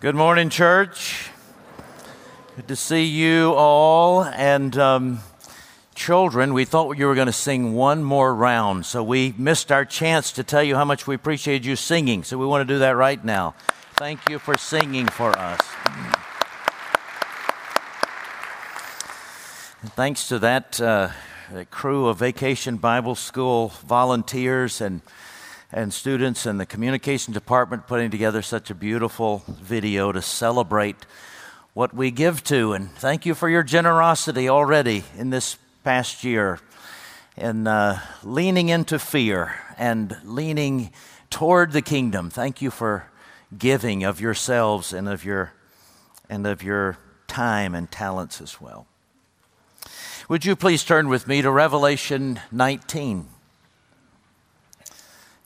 Good morning, church. Good to see you all. And um, children, we thought you were going to sing one more round, so we missed our chance to tell you how much we appreciate you singing. So we want to do that right now. Thank you for singing for us. And thanks to that, uh, that crew of Vacation Bible School volunteers and and students and the communication department putting together such a beautiful video to celebrate what we give to. And thank you for your generosity already in this past year in uh, leaning into fear and leaning toward the kingdom. Thank you for giving of yourselves and of your and of your time and talents as well. Would you please turn with me to Revelation 19?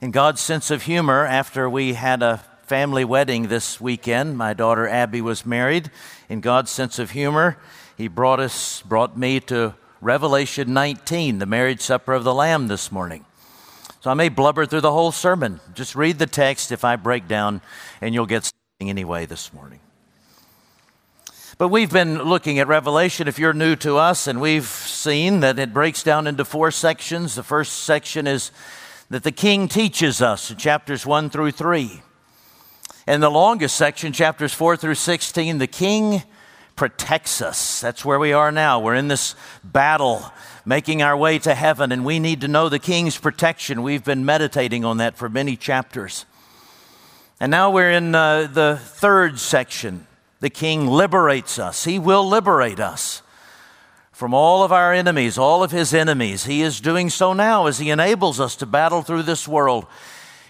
In God's sense of humor, after we had a family wedding this weekend, my daughter Abby was married. In God's sense of humor, He brought us, brought me to Revelation 19, the marriage supper of the Lamb this morning. So I may blubber through the whole sermon. Just read the text if I break down, and you'll get something anyway this morning. But we've been looking at Revelation if you're new to us, and we've seen that it breaks down into four sections. The first section is that the king teaches us in chapters 1 through 3. In the longest section, chapters 4 through 16, the king protects us. That's where we are now. We're in this battle making our way to heaven, and we need to know the king's protection. We've been meditating on that for many chapters. And now we're in uh, the third section. The king liberates us, he will liberate us from all of our enemies, all of his enemies. He is doing so now as he enables us to battle through this world.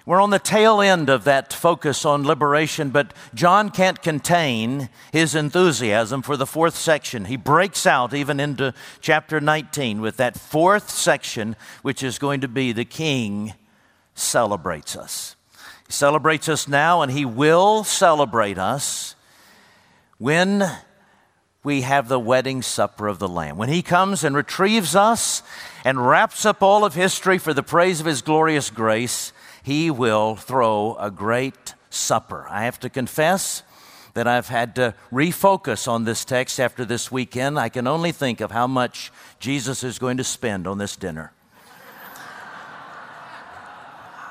We're on the tail end of that focus on liberation, but John can't contain his enthusiasm for the fourth section. He breaks out even into chapter 19 with that fourth section, which is going to be the king celebrates us. He celebrates us now, and he will celebrate us when we have the wedding supper of the Lamb. When He comes and retrieves us and wraps up all of history for the praise of His glorious grace, He will throw a great supper. I have to confess that I've had to refocus on this text after this weekend. I can only think of how much Jesus is going to spend on this dinner.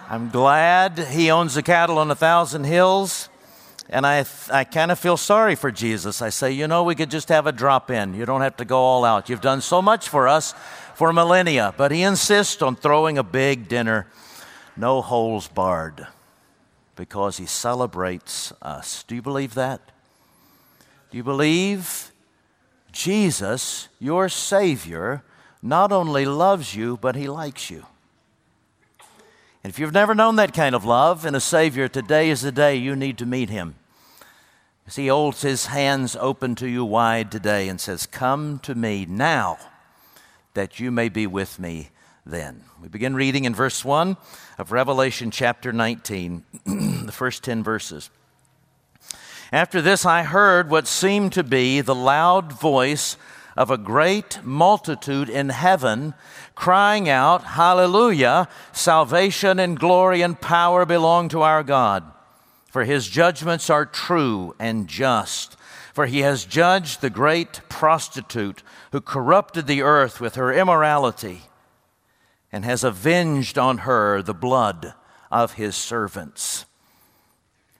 I'm glad He owns the cattle on a thousand hills. And I, I kind of feel sorry for Jesus. I say, you know, we could just have a drop in. You don't have to go all out. You've done so much for us for millennia. But he insists on throwing a big dinner, no holes barred, because he celebrates us. Do you believe that? Do you believe Jesus, your Savior, not only loves you, but he likes you? And if you've never known that kind of love and a Savior, today is the day you need to meet him. As he holds his hands open to you wide today and says, Come to me now that you may be with me then. We begin reading in verse 1 of Revelation chapter 19, the first 10 verses. After this, I heard what seemed to be the loud voice of a great multitude in heaven crying out, Hallelujah! Salvation and glory and power belong to our God for his judgments are true and just. For he has judged the great prostitute who corrupted the earth with her immorality and has avenged on her the blood of his servants.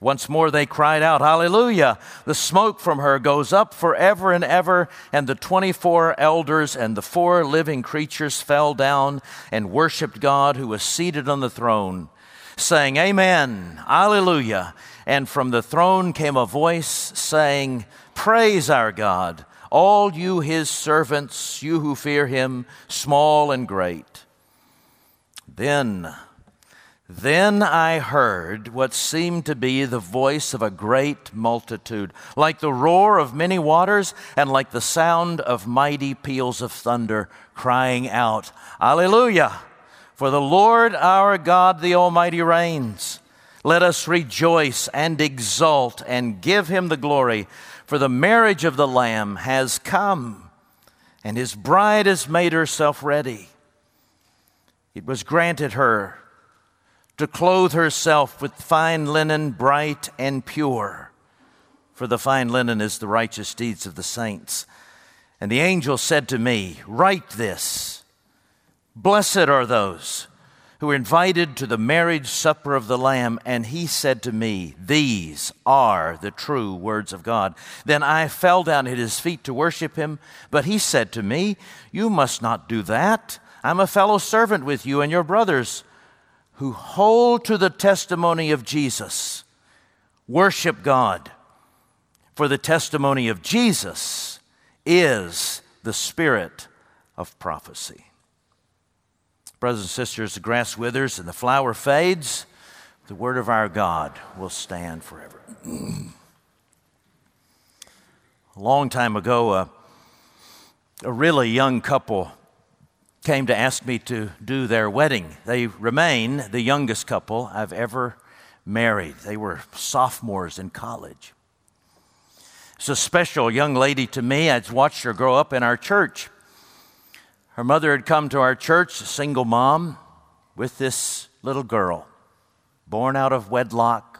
Once more they cried out, Hallelujah! The smoke from her goes up forever and ever. And the 24 elders and the four living creatures fell down and worshiped God who was seated on the throne saying, Amen, Alleluia. And from the throne came a voice saying, Praise our God, all you his servants, you who fear him, small and great. Then, then I heard what seemed to be the voice of a great multitude, like the roar of many waters and like the sound of mighty peals of thunder, crying out, Alleluia! For the Lord our God, the Almighty, reigns. Let us rejoice and exult and give him the glory, for the marriage of the Lamb has come, and his bride has made herself ready. It was granted her to clothe herself with fine linen, bright and pure. for the fine linen is the righteous deeds of the saints. And the angel said to me, Write this Blessed are those who were invited to the marriage supper of the Lamb. And he said to me, These are the true words of God. Then I fell down at his feet to worship him. But he said to me, You must not do that. I'm a fellow servant with you and your brothers who hold to the testimony of Jesus. Worship God, for the testimony of Jesus is the spirit of prophecy. Brothers and sisters, the grass withers and the flower fades. The word of our God will stand forever. a long time ago, uh, a really young couple came to ask me to do their wedding. They remain the youngest couple I've ever married. They were sophomores in college. It's a special young lady to me. I'd watched her grow up in our church. Her mother had come to our church, a single mom, with this little girl, born out of wedlock,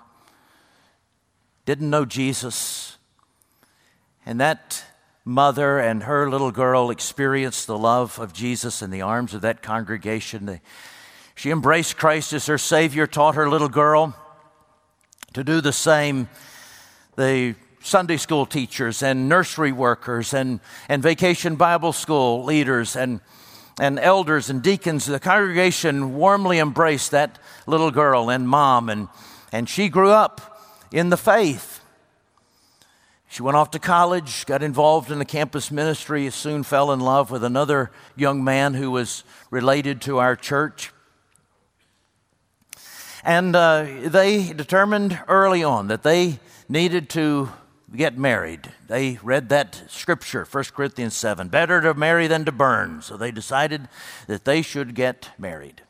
didn't know Jesus. And that mother and her little girl experienced the love of Jesus in the arms of that congregation. She embraced Christ as her Savior, taught her little girl to do the same. The Sunday school teachers and nursery workers and, and vacation Bible school leaders and, and elders and deacons. The congregation warmly embraced that little girl and mom, and, and she grew up in the faith. She went off to college, got involved in the campus ministry, soon fell in love with another young man who was related to our church. And uh, they determined early on that they needed to get married. They read that scripture, 1 Corinthians 7 better to marry than to burn. So they decided that they should get married.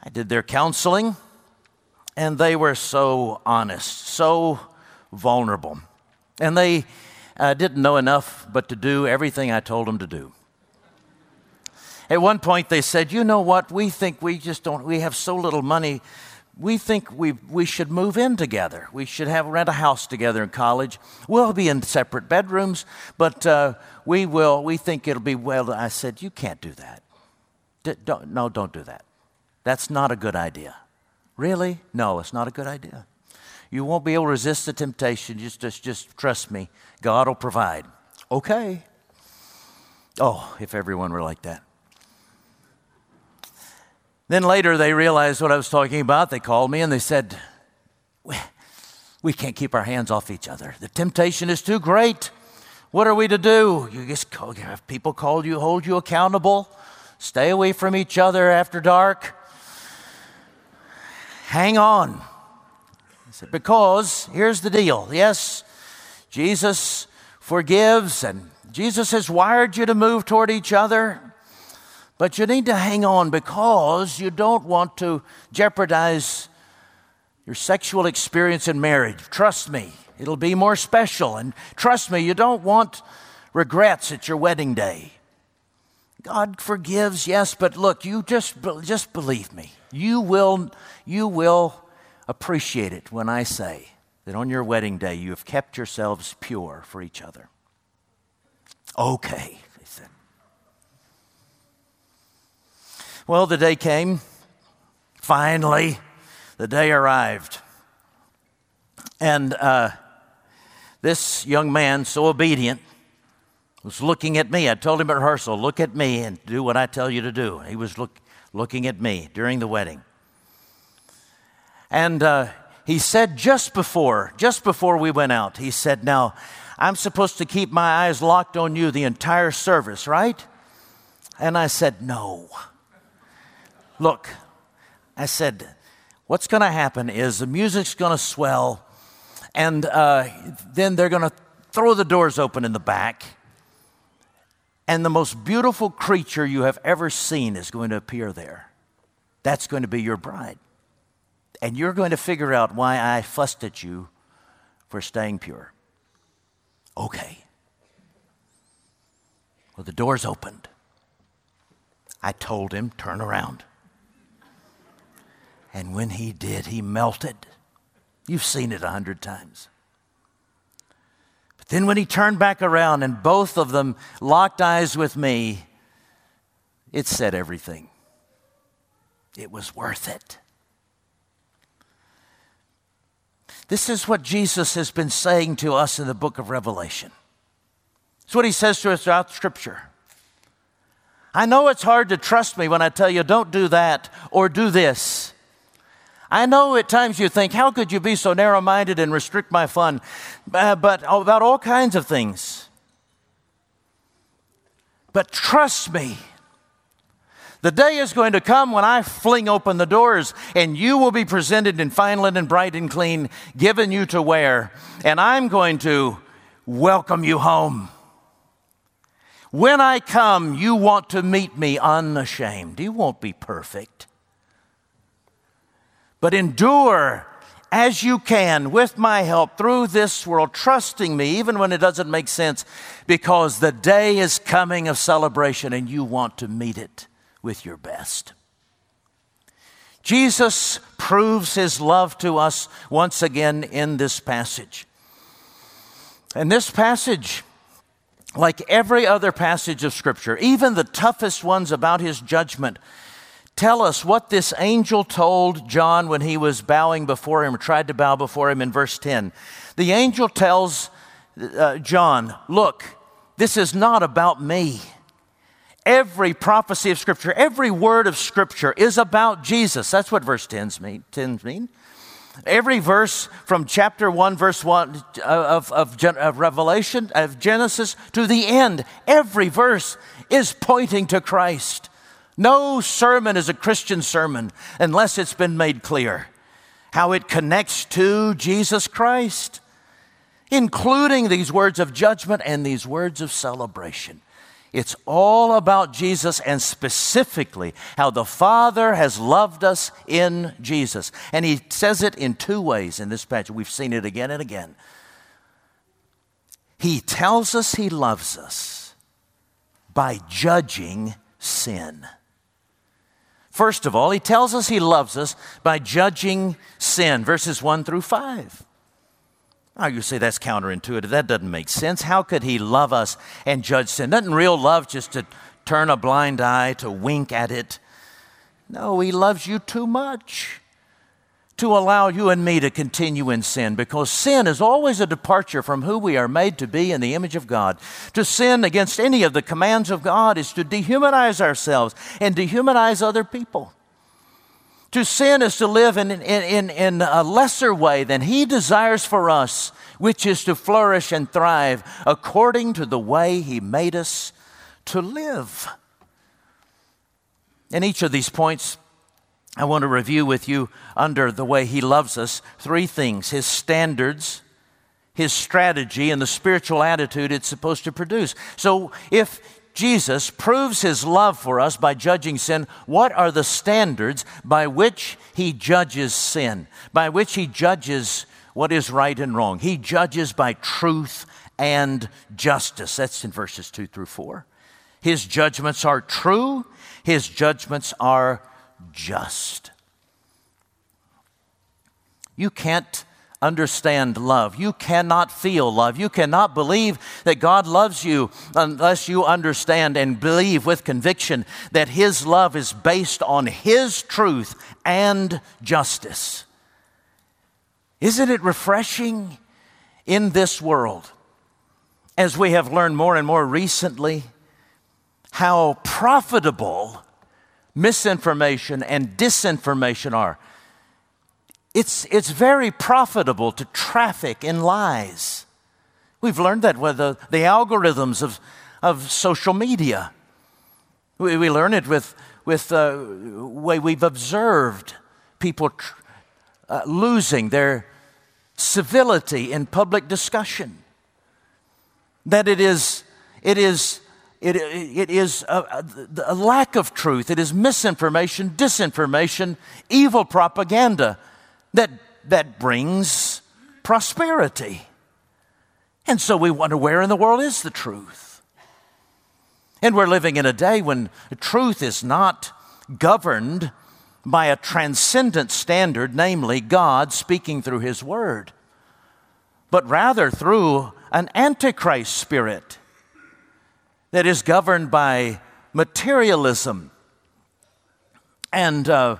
I did their counseling, and they were so honest, so vulnerable. And they uh, didn't know enough but to do everything I told them to do. At one point, they said, You know what? We think we just don't, we have so little money we think we, we should move in together. We should have rent a house together in college. We'll be in separate bedrooms, but uh, we will. We think it'll be well. I said, you can't do that. D- don't, no, don't do that. That's not a good idea. Really? No, it's not a good idea. You won't be able to resist the temptation. Just, just, just trust me. God will provide. Okay. Oh, if everyone were like that. Then later they realized what I was talking about. They called me and they said, We can't keep our hands off each other. The temptation is too great. What are we to do? You just call, have people call you, hold you accountable. Stay away from each other after dark. Hang on. Because here's the deal. Yes, Jesus forgives, and Jesus has wired you to move toward each other. But you need to hang on because you don't want to jeopardize your sexual experience in marriage. Trust me, it'll be more special. And trust me, you don't want regrets at your wedding day. God forgives, yes, but look, you just, just believe me. You will, you will appreciate it when I say that on your wedding day you have kept yourselves pure for each other. Okay. They said. Well, the day came. Finally, the day arrived. And uh, this young man, so obedient, was looking at me. I told him at rehearsal, look at me and do what I tell you to do. He was look, looking at me during the wedding. And uh, he said just before, just before we went out, he said, Now, I'm supposed to keep my eyes locked on you the entire service, right? And I said, No. Look, I said, what's going to happen is the music's going to swell, and uh, then they're going to throw the doors open in the back, and the most beautiful creature you have ever seen is going to appear there. That's going to be your bride. And you're going to figure out why I fussed at you for staying pure. Okay. Well, the doors opened. I told him, turn around. And when he did, he melted. You've seen it a hundred times. But then, when he turned back around and both of them locked eyes with me, it said everything. It was worth it. This is what Jesus has been saying to us in the book of Revelation. It's what he says to us throughout Scripture. I know it's hard to trust me when I tell you, don't do that or do this. I know at times you think, how could you be so narrow minded and restrict my fun? Uh, but about all kinds of things. But trust me, the day is going to come when I fling open the doors and you will be presented in fine linen, bright and clean, given you to wear, and I'm going to welcome you home. When I come, you want to meet me unashamed. You won't be perfect. But endure as you can with my help through this world, trusting me even when it doesn't make sense, because the day is coming of celebration and you want to meet it with your best. Jesus proves his love to us once again in this passage. And this passage, like every other passage of Scripture, even the toughest ones about his judgment, tell us what this angel told John when he was bowing before him, or tried to bow before him in verse 10. The angel tells uh, John, Look, this is not about me. Every prophecy of Scripture, every word of Scripture is about Jesus. That's what verse 10's mean. 10's mean. Every verse from chapter 1, verse 1 uh, of, of, of Revelation, of Genesis to the end, every verse is pointing to Christ. No sermon is a Christian sermon unless it's been made clear how it connects to Jesus Christ, including these words of judgment and these words of celebration. It's all about Jesus and specifically how the Father has loved us in Jesus. And he says it in two ways in this passage. We've seen it again and again. He tells us he loves us by judging sin. First of all, he tells us he loves us by judging sin, verses 1 through 5. Now you say that's counterintuitive. That doesn't make sense. How could he love us and judge sin? Doesn't real love just to turn a blind eye, to wink at it? No, he loves you too much to allow you and me to continue in sin because sin is always a departure from who we are made to be in the image of God. To sin against any of the commands of God is to dehumanize ourselves and dehumanize other people. To sin is to live in, in, in, in a lesser way than He desires for us, which is to flourish and thrive according to the way He made us to live. In each of these points, I want to review with you under the way He loves us three things His standards, His strategy, and the spiritual attitude it's supposed to produce. So if Jesus proves His love for us by judging sin, what are the standards by which He judges sin, by which He judges what is right and wrong? He judges by truth and justice. That's in verses 2 through 4. His judgments are true, His judgments are just. You can't understand love. You cannot feel love. You cannot believe that God loves you unless you understand and believe with conviction that His love is based on His truth and justice. Isn't it refreshing in this world, as we have learned more and more recently, how profitable misinformation and disinformation are. It's, it's very profitable to traffic in lies. We've learned that with the, the algorithms of, of social media. We, we learn it with, with the way we've observed people tr- uh, losing their civility in public discussion. That it is, it is it, it is a, a, lack of truth. It is misinformation, disinformation, evil propaganda that, that brings prosperity. And so we wonder where in the world is the truth? And we're living in a day when truth is not governed by a transcendent standard, namely God speaking through His Word, but rather through an antichrist spirit that is governed by materialism and, uh,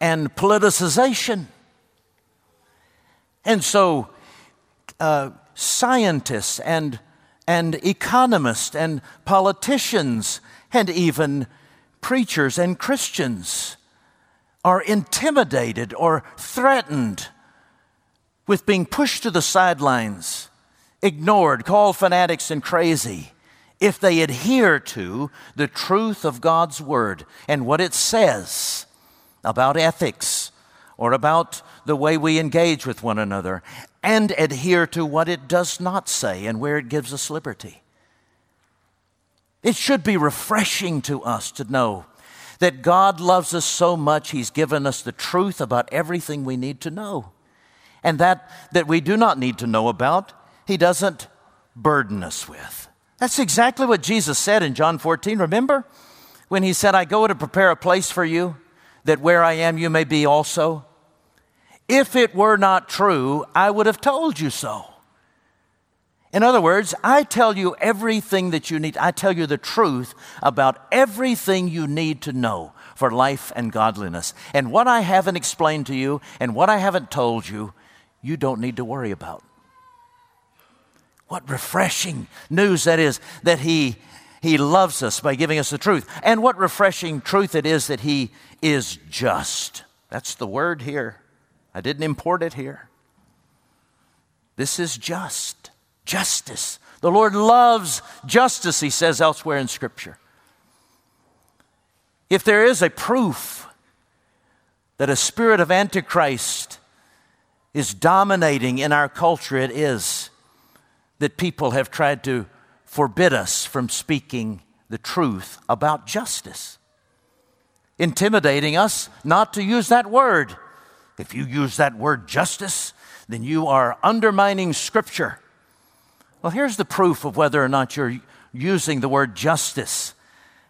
and politicization. And so, uh, scientists and, and economists and politicians and even preachers and Christians are intimidated or threatened with being pushed to the sidelines, ignored, called fanatics and crazy if they adhere to the truth of God's Word and what it says about ethics or about the way we engage with one another, and adhere to what it does not say and where it gives us liberty. It should be refreshing to us to know that God loves us so much, He's given us the truth about everything we need to know. And that, that we do not need to know about, He doesn't burden us with. That's exactly what Jesus said in John 14. Remember when he said, I go to prepare a place for you, that where I am you may be also? If it were not true, I would have told you so. In other words, I tell you everything that you need. I tell you the truth about everything you need to know for life and godliness. And what I haven't explained to you and what I haven't told you, you don't need to worry about. What refreshing news that is that He, he loves us by giving us the truth. And what refreshing truth it is that He is just. That's the word here. I didn't import it here. This is just. Justice. The Lord loves justice, He says elsewhere in Scripture. If there is a proof that a spirit of Antichrist is dominating in our culture, it is that people have tried to forbid us from speaking the truth about justice, intimidating us not to use that word. If you use that word justice, then you are undermining Scripture. Well, here's the proof of whether or not you're using the word justice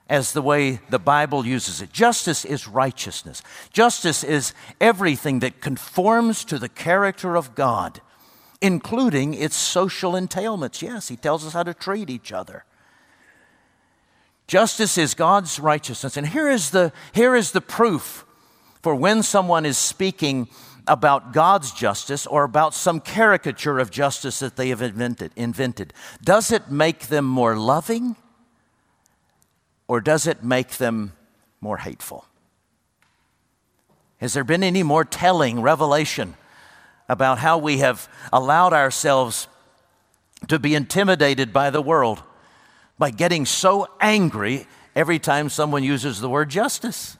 as the way the Bible uses it. Justice is righteousness. Justice is everything that conforms to the character of God including its social entailments. Yes, he tells us how to treat each other. Justice is God's righteousness. And here is the, here is the proof for when someone is speaking about God's justice or about some caricature of justice that they have invented, invented. Does it make them more loving or does it make them more hateful? Has there been any more telling revelation about how we have allowed ourselves to be intimidated by the world by getting so angry every time someone uses the word justice.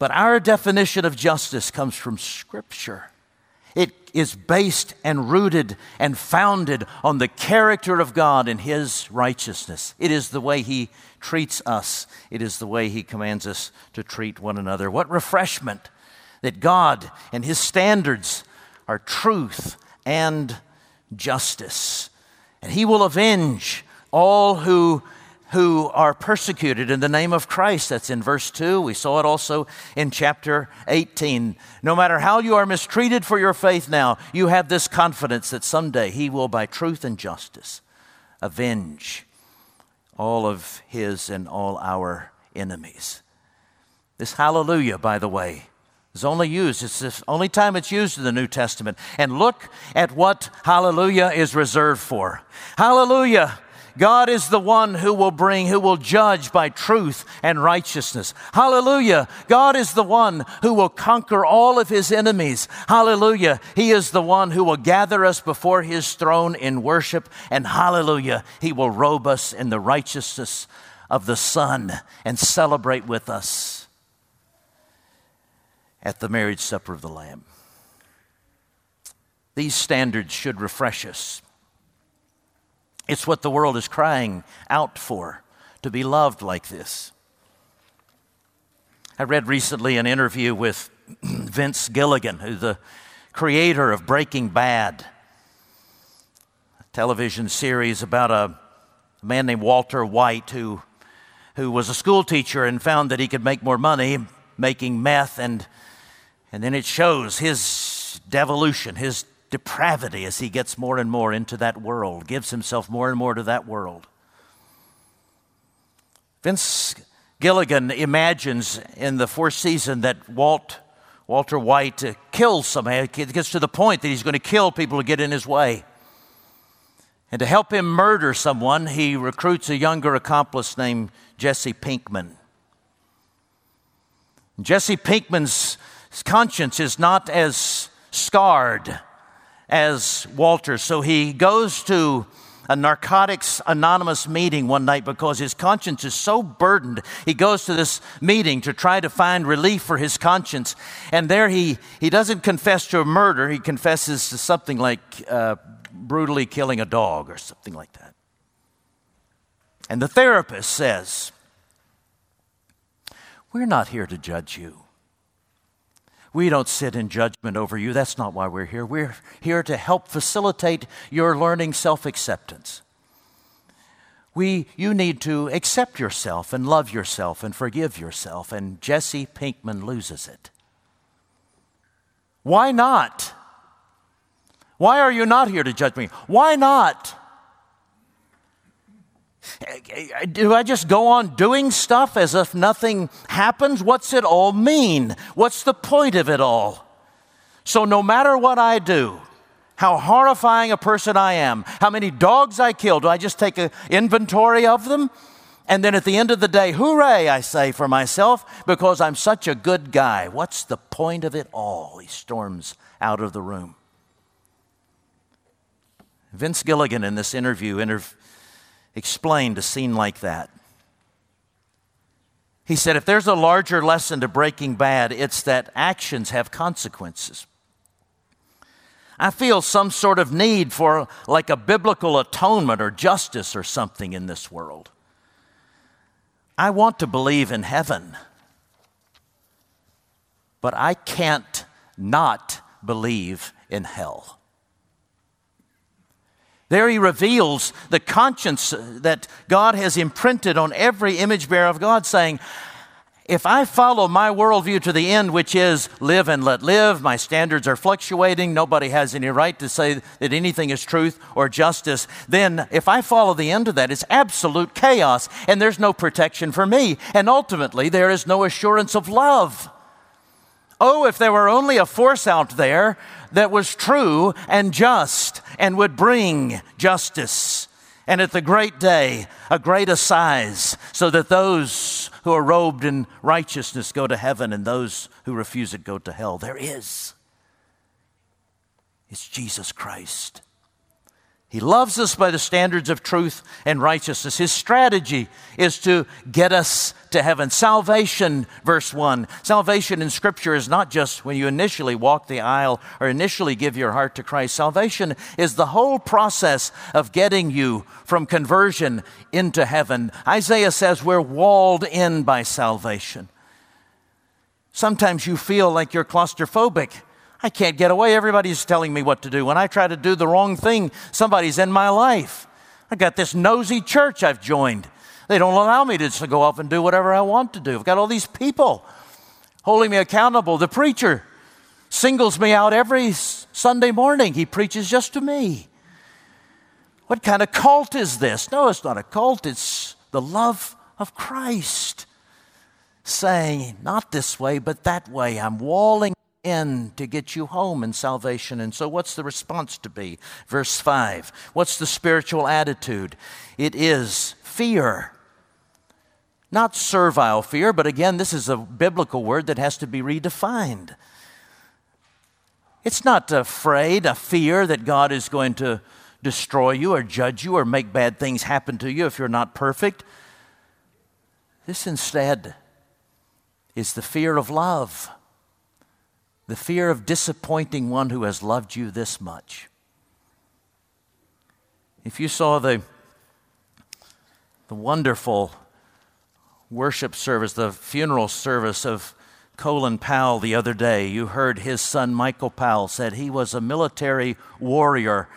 But our definition of justice comes from Scripture. It is based and rooted and founded on the character of God and His righteousness. It is the way He treats us, it is the way He commands us to treat one another. What refreshment that God and His standards are truth and justice. And He will avenge all who, who are persecuted in the name of Christ. That's in verse 2. We saw it also in chapter 18. No matter how you are mistreated for your faith now, you have this confidence that someday He will, by truth and justice, avenge all of His and all our enemies. This hallelujah, by the way, is only used. It's the only time it's used in the New Testament. And look at what hallelujah is reserved for. Hallelujah. God is the one who will bring, who will judge by truth and righteousness. Hallelujah. God is the one who will conquer all of his enemies. Hallelujah. He is the one who will gather us before his throne in worship. And hallelujah. He will robe us in the righteousness of the Son and celebrate with us at the marriage supper of the Lamb. These standards should refresh us. It's what the world is crying out for to be loved like this. I read recently an interview with Vince Gilligan, who's the creator of Breaking Bad, a television series about a man named Walter White who, who was a school teacher and found that he could make more money making meth and and then it shows his devolution, his depravity as he gets more and more into that world, gives himself more and more to that world. Vince Gilligan imagines in the fourth season that Walt, Walter White uh, kills somebody. It gets to the point that he's going to kill people who get in his way. And to help him murder someone, he recruits a younger accomplice named Jesse Pinkman. Jesse Pinkman's conscience is not as scarred as Walter. so he goes to a Narcotics Anonymous meeting one night because his conscience is so burdened. He goes to this meeting to try to find relief for his conscience. And there he, he doesn't confess to a murder, he confesses to something like uh, brutally killing a dog or something like that. And the therapist says, We're not here to judge you. We don't sit in judgment over you. That's not why we're here. We're here to help facilitate your learning self acceptance. We, you need to accept yourself and love yourself and forgive yourself. And Jesse Pinkman loses it. Why not? Why are you not here to judge me? Why not? Do I just go on doing stuff as if nothing happens? What's it all mean? What's the point of it all? So, no matter what I do, how horrifying a person I am, how many dogs I kill, do I just take an inventory of them? And then at the end of the day, hooray, I say for myself, because I'm such a good guy. What's the point of it all? He storms out of the room. Vince Gilligan, in this interview, inter- explained a scene like that. He said, if there's a larger lesson to Breaking Bad, it's that actions have consequences. I feel some sort of need for like a biblical atonement or justice or something in this world. I want to believe in heaven, but I can't not believe in hell. There he reveals the conscience that God has imprinted on every image bearer of God, saying, if I follow my worldview to the end, which is live and let live, my standards are fluctuating, nobody has any right to say that anything is truth or justice, then if I follow the end of that, it's absolute chaos and there's no protection for me. And ultimately, there is no assurance of love. Oh, if there were only a force out there that was true and just and would bring justice. And at the great day, a great assize, so that those who are robed in righteousness go to heaven and those who refuse it go to hell. There is. It's Jesus Christ. He loves us by the standards of truth and righteousness. His strategy is to get us to heaven. Salvation, verse 1. Salvation in Scripture is not just when you initially walk the aisle or initially give your heart to Christ. Salvation is the whole process of getting you from conversion into heaven. Isaiah says we're walled in by salvation. Sometimes you feel like you're claustrophobic. I can't get away. Everybody's telling me what to do. When I try to do the wrong thing, somebody's in my life. I got this nosy church I've joined. They don't allow me to just go off and do whatever I want to do. I've got all these people holding me accountable. The preacher singles me out every Sunday morning. He preaches just to me. What kind of cult is this? No, it's not a cult. It's the love of Christ saying, not this way, but that way. I'm walling in to get you home in salvation. And so, what's the response to be? Verse 5. What's the spiritual attitude? It is fear. Not servile fear, but again, this is a biblical word that has to be redefined. It's not afraid, a fear that God is going to destroy you or judge you or make bad things happen to you if you're not perfect. This instead is the fear of love the fear of disappointing one who has loved you this much. If you saw the, the wonderful worship service, the funeral service of Colin Powell the other day, you heard his son Michael Powell said he was a military warrior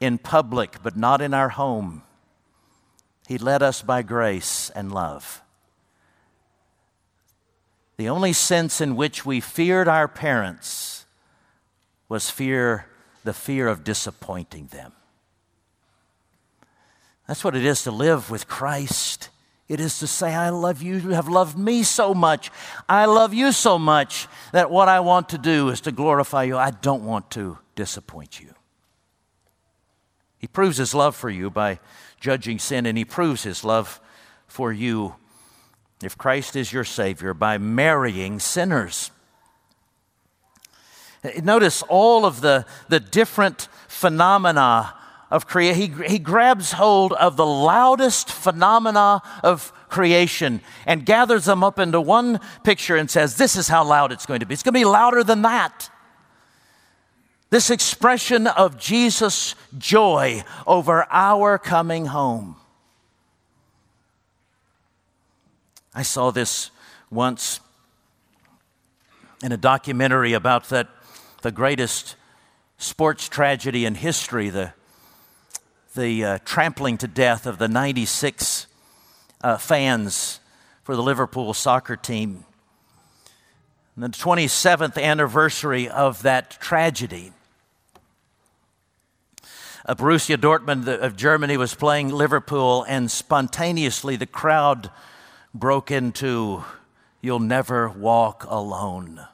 in public, but not in our home. He led us by grace and love. The only sense in which we feared our parents was fear the fear of disappointing them. That's what it is to live with Christ. It is to say, I love you. You have loved me so much. I love you so much that what I want to do is to glorify you. I don't want to disappoint you. He proves his love for you by judging sin, and he proves his love for you, if Christ is your Savior, by marrying sinners. Notice all of the, the different phenomena of creation. He, he grabs hold of the loudest phenomena of creation and gathers them up into one picture and says, This is how loud it's going to be. It's going to be louder than that. This expression of Jesus' joy over our coming home. I saw this once in a documentary about that the greatest sports tragedy in history, the the uh, trampling to death of the 96 uh, fans for the Liverpool soccer team. And the 27th anniversary of that tragedy. Uh, Borussia Dortmund of Germany was playing Liverpool, and spontaneously the crowd broke into You'll Never Walk Alone.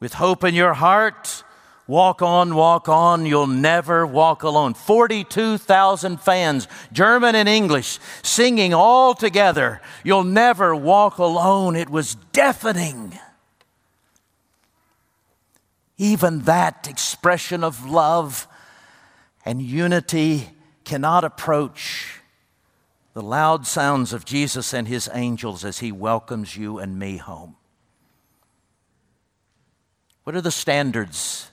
With hope in your heart, Walk on, walk on, you'll never walk alone. 42,000 fans, German and English, singing all together, You'll never walk alone. It was deafening. Even that expression of love and unity cannot approach the loud sounds of Jesus and his angels as he welcomes you and me home. What are the standards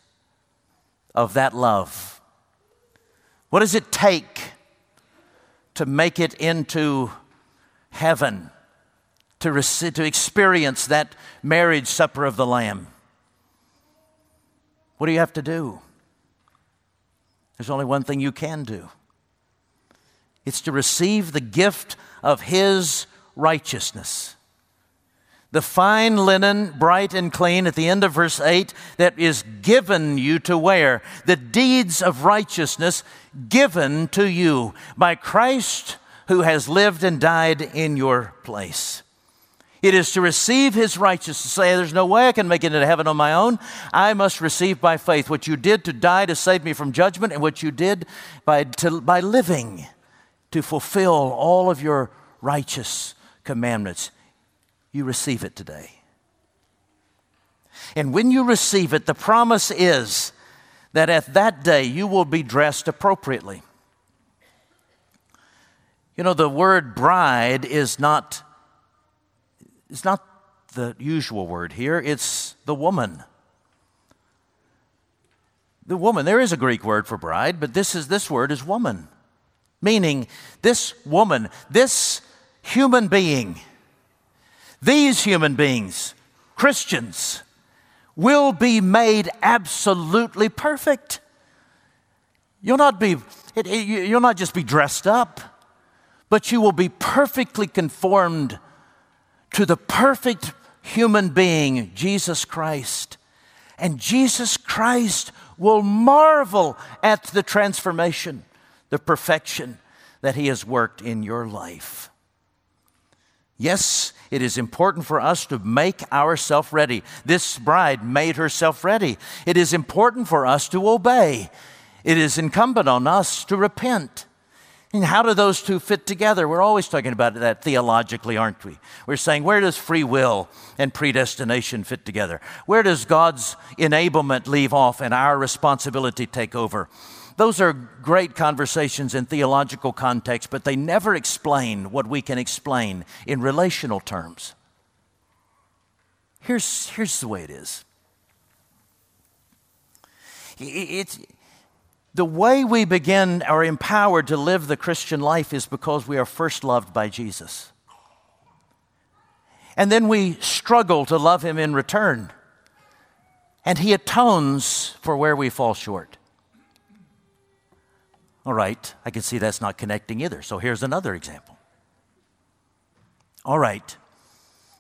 of that love? What does it take to make it into heaven, to, to experience that marriage supper of the Lamb? What do you have to do? There's only one thing you can do it's to receive the gift of His righteousness the fine linen, bright and clean, at the end of verse 8, that is given you to wear, the deeds of righteousness given to you by Christ who has lived and died in your place. It is to receive his righteousness, say, There's no way I can make it into heaven on my own. I must receive by faith what you did to die to save me from judgment, and what you did by, to, by living to fulfill all of your righteous commandments you receive it today. And when you receive it, the promise is that at that day you will be dressed appropriately. You know, the word bride is not, is not the usual word here, it's the woman. The woman, there is a Greek word for bride, but this is this word is woman. Meaning this woman, this human being these human beings, Christians, will be made absolutely perfect. You'll not be, it, it, you'll not just be dressed up, but you will be perfectly conformed to the perfect human being, Jesus Christ. And Jesus Christ will marvel at the transformation, the perfection that He has worked in your life. Yes, it is important for us to make ourselves ready. This bride made herself ready. It is important for us to obey. It is incumbent on us to repent. And how do those two fit together? We're always talking about that theologically, aren't we? We're saying, where does free will and predestination fit together? Where does God's enablement leave off and our responsibility take over? Those are great conversations in theological context, but they never explain what we can explain in relational terms. Here's, here's the way it is it's, the way we begin are empowered to live the Christian life is because we are first loved by Jesus. And then we struggle to love Him in return. And He atones for where we fall short. All right, I can see that's not connecting either. So here's another example. All right,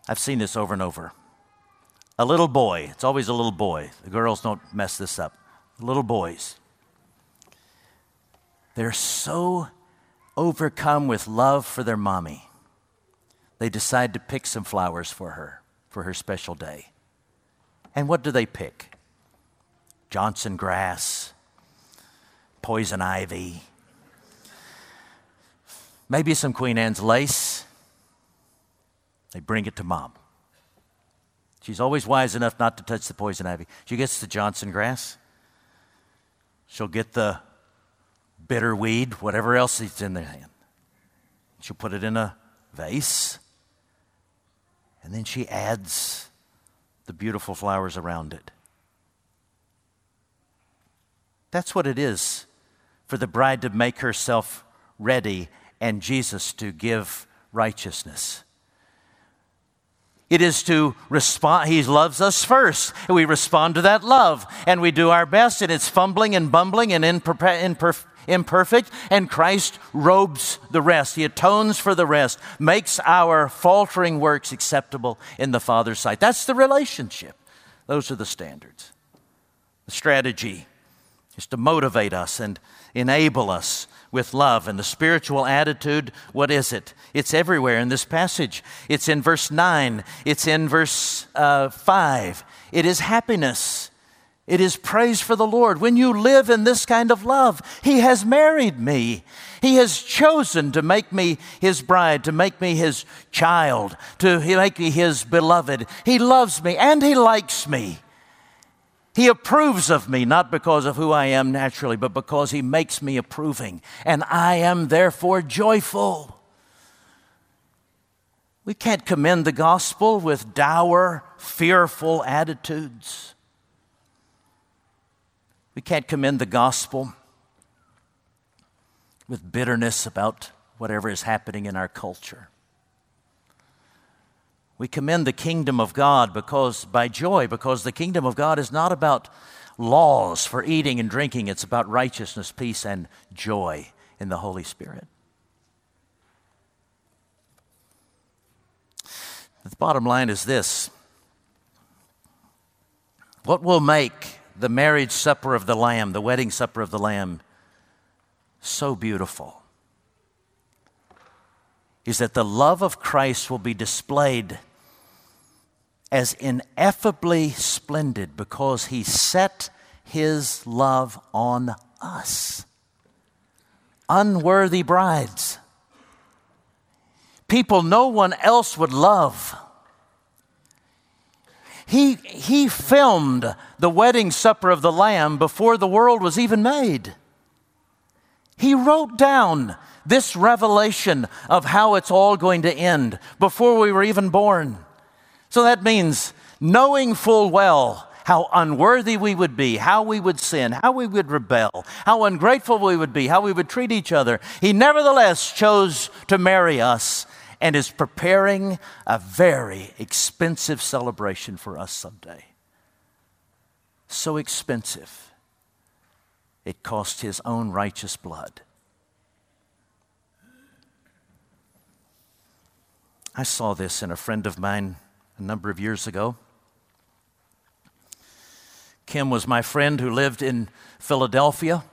I've seen this over and over. A little boy, it's always a little boy. The girls don't mess this up. little boys. They're so overcome with love for their mommy, they decide to pick some flowers for her for her special day. And what do they pick? Johnson grass, poison ivy, maybe some Queen Anne's lace. They bring it to mom. She's always wise enough not to touch the poison ivy. She gets the Johnson grass. She'll get the bitter weed, whatever else is in their hand. She'll put it in a vase. And then she adds the beautiful flowers around it. That's what it is for the bride to make herself ready and Jesus to give righteousness. It is to respond. He loves us first. And we respond to that love. And we do our best. And it's fumbling and bumbling and imperfect, imperfect. And Christ robes the rest. He atones for the rest, makes our faltering works acceptable in the Father's sight. That's the relationship. Those are the standards. The strategy is to motivate us and enable us with love. And the spiritual attitude, what is it? It's everywhere in this passage. It's in verse 9, it's in verse uh, 5. It is happiness. It is praise for the Lord. When you live in this kind of love, He has married me. He has chosen to make me His bride, to make me His child, to make me His beloved. He loves me and He likes me. He approves of me, not because of who I am naturally, but because He makes me approving. And I am therefore joyful. We can't commend the gospel with dour, fearful attitudes. We can't commend the gospel with bitterness about whatever is happening in our culture. We commend the kingdom of God because by joy because the kingdom of God is not about laws for eating and drinking, it's about righteousness, peace and joy in the Holy Spirit. The bottom line is this What will make the marriage supper of the Lamb, the wedding supper of the Lamb, so beautiful? Is that the love of Christ will be displayed as ineffably splendid because he set his love on us. Unworthy brides. People no one else would love. He, he filmed the wedding supper of the Lamb before the world was even made. He wrote down this revelation of how it's all going to end before we were even born. So that means knowing full well how unworthy we would be, how we would sin, how we would rebel, how ungrateful we would be, how we would treat each other. He nevertheless chose to marry us and is preparing a very expensive celebration for us someday. So expensive, it cost his own righteous blood. I saw this in a friend of mine a number of years ago. Kim was my friend who lived in Philadelphia.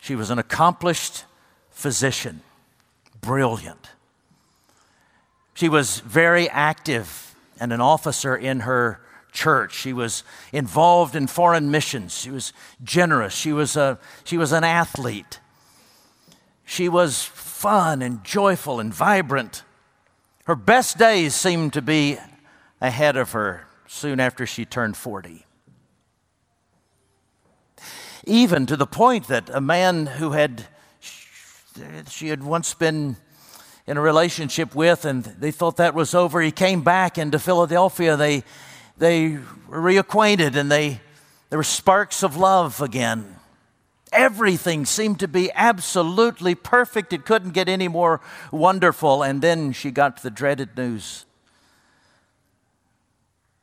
She was an accomplished physician, brilliant. She was very active and an officer in her church. She was involved in foreign missions. She was generous. She was, a, she was an athlete. She was fun and joyful and vibrant. Her best days seemed to be ahead of her soon after she turned 40. Even to the point that a man who had she had once been in a relationship with and they thought that was over he came back into Philadelphia they they were reacquainted and they there were sparks of love again Everything seemed to be absolutely perfect. It couldn't get any more wonderful. And then she got the dreaded news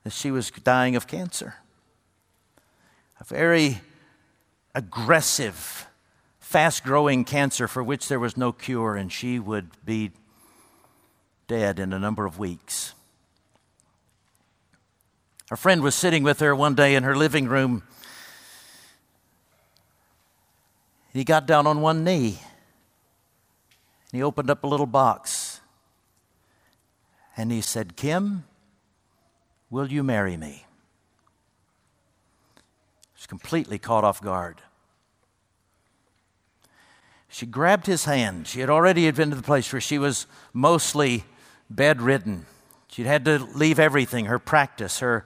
that she was dying of cancer. A very aggressive, fast growing cancer for which there was no cure, and she would be dead in a number of weeks. Her friend was sitting with her one day in her living room He got down on one knee and he opened up a little box and he said, Kim, will you marry me? She's completely caught off guard. She grabbed his hand. She had already been to the place where she was mostly bedridden. She'd had to leave everything her practice, her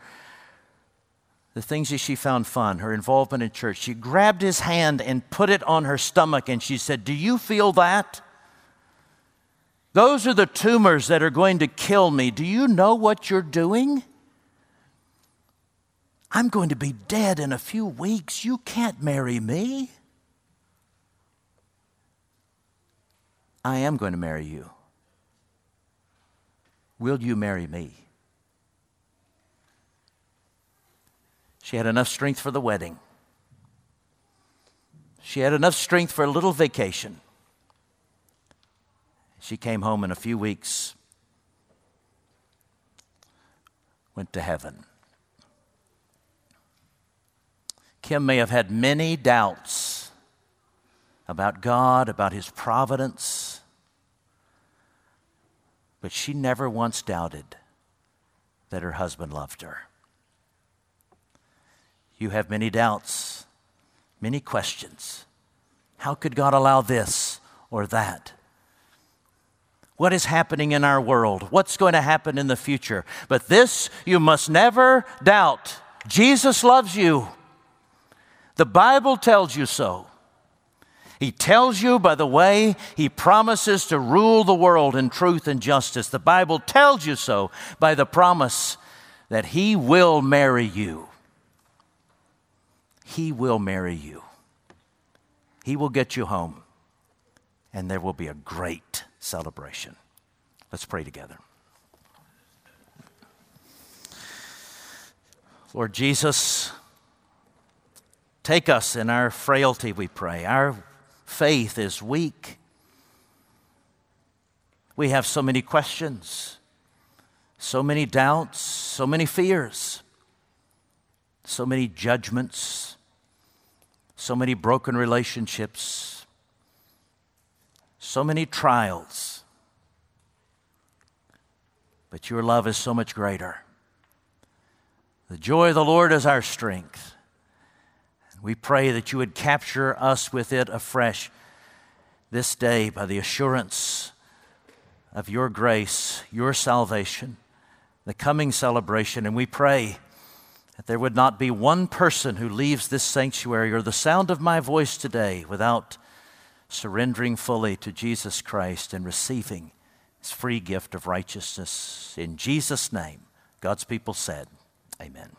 the things that she found fun, her involvement in church. She grabbed his hand and put it on her stomach and she said, Do you feel that? Those are the tumors that are going to kill me. Do you know what you're doing? I'm going to be dead in a few weeks. You can't marry me. I am going to marry you. Will you marry me? She had enough strength for the wedding. She had enough strength for a little vacation. She came home in a few weeks, went to heaven. Kim may have had many doubts about God, about His providence, but she never once doubted that her husband loved her. You have many doubts, many questions. How could God allow this or that? What is happening in our world? What's going to happen in the future? But this you must never doubt Jesus loves you. The Bible tells you so. He tells you by the way he promises to rule the world in truth and justice. The Bible tells you so by the promise that he will marry you. He will marry you. He will get you home, and there will be a great celebration. Let's pray together. Lord Jesus, take us in our frailty, we pray. Our faith is weak. We have so many questions, so many doubts, so many fears, so many judgments, so many broken relationships, so many trials. But your love is so much greater. The joy of the Lord is our strength. We pray that you would capture us with it afresh this day by the assurance of your grace, your salvation, the coming celebration. And we pray that there would not be one person who leaves this sanctuary or the sound of my voice today without surrendering fully to Jesus Christ and receiving his free gift of righteousness. In Jesus' name, God's people said, Amen.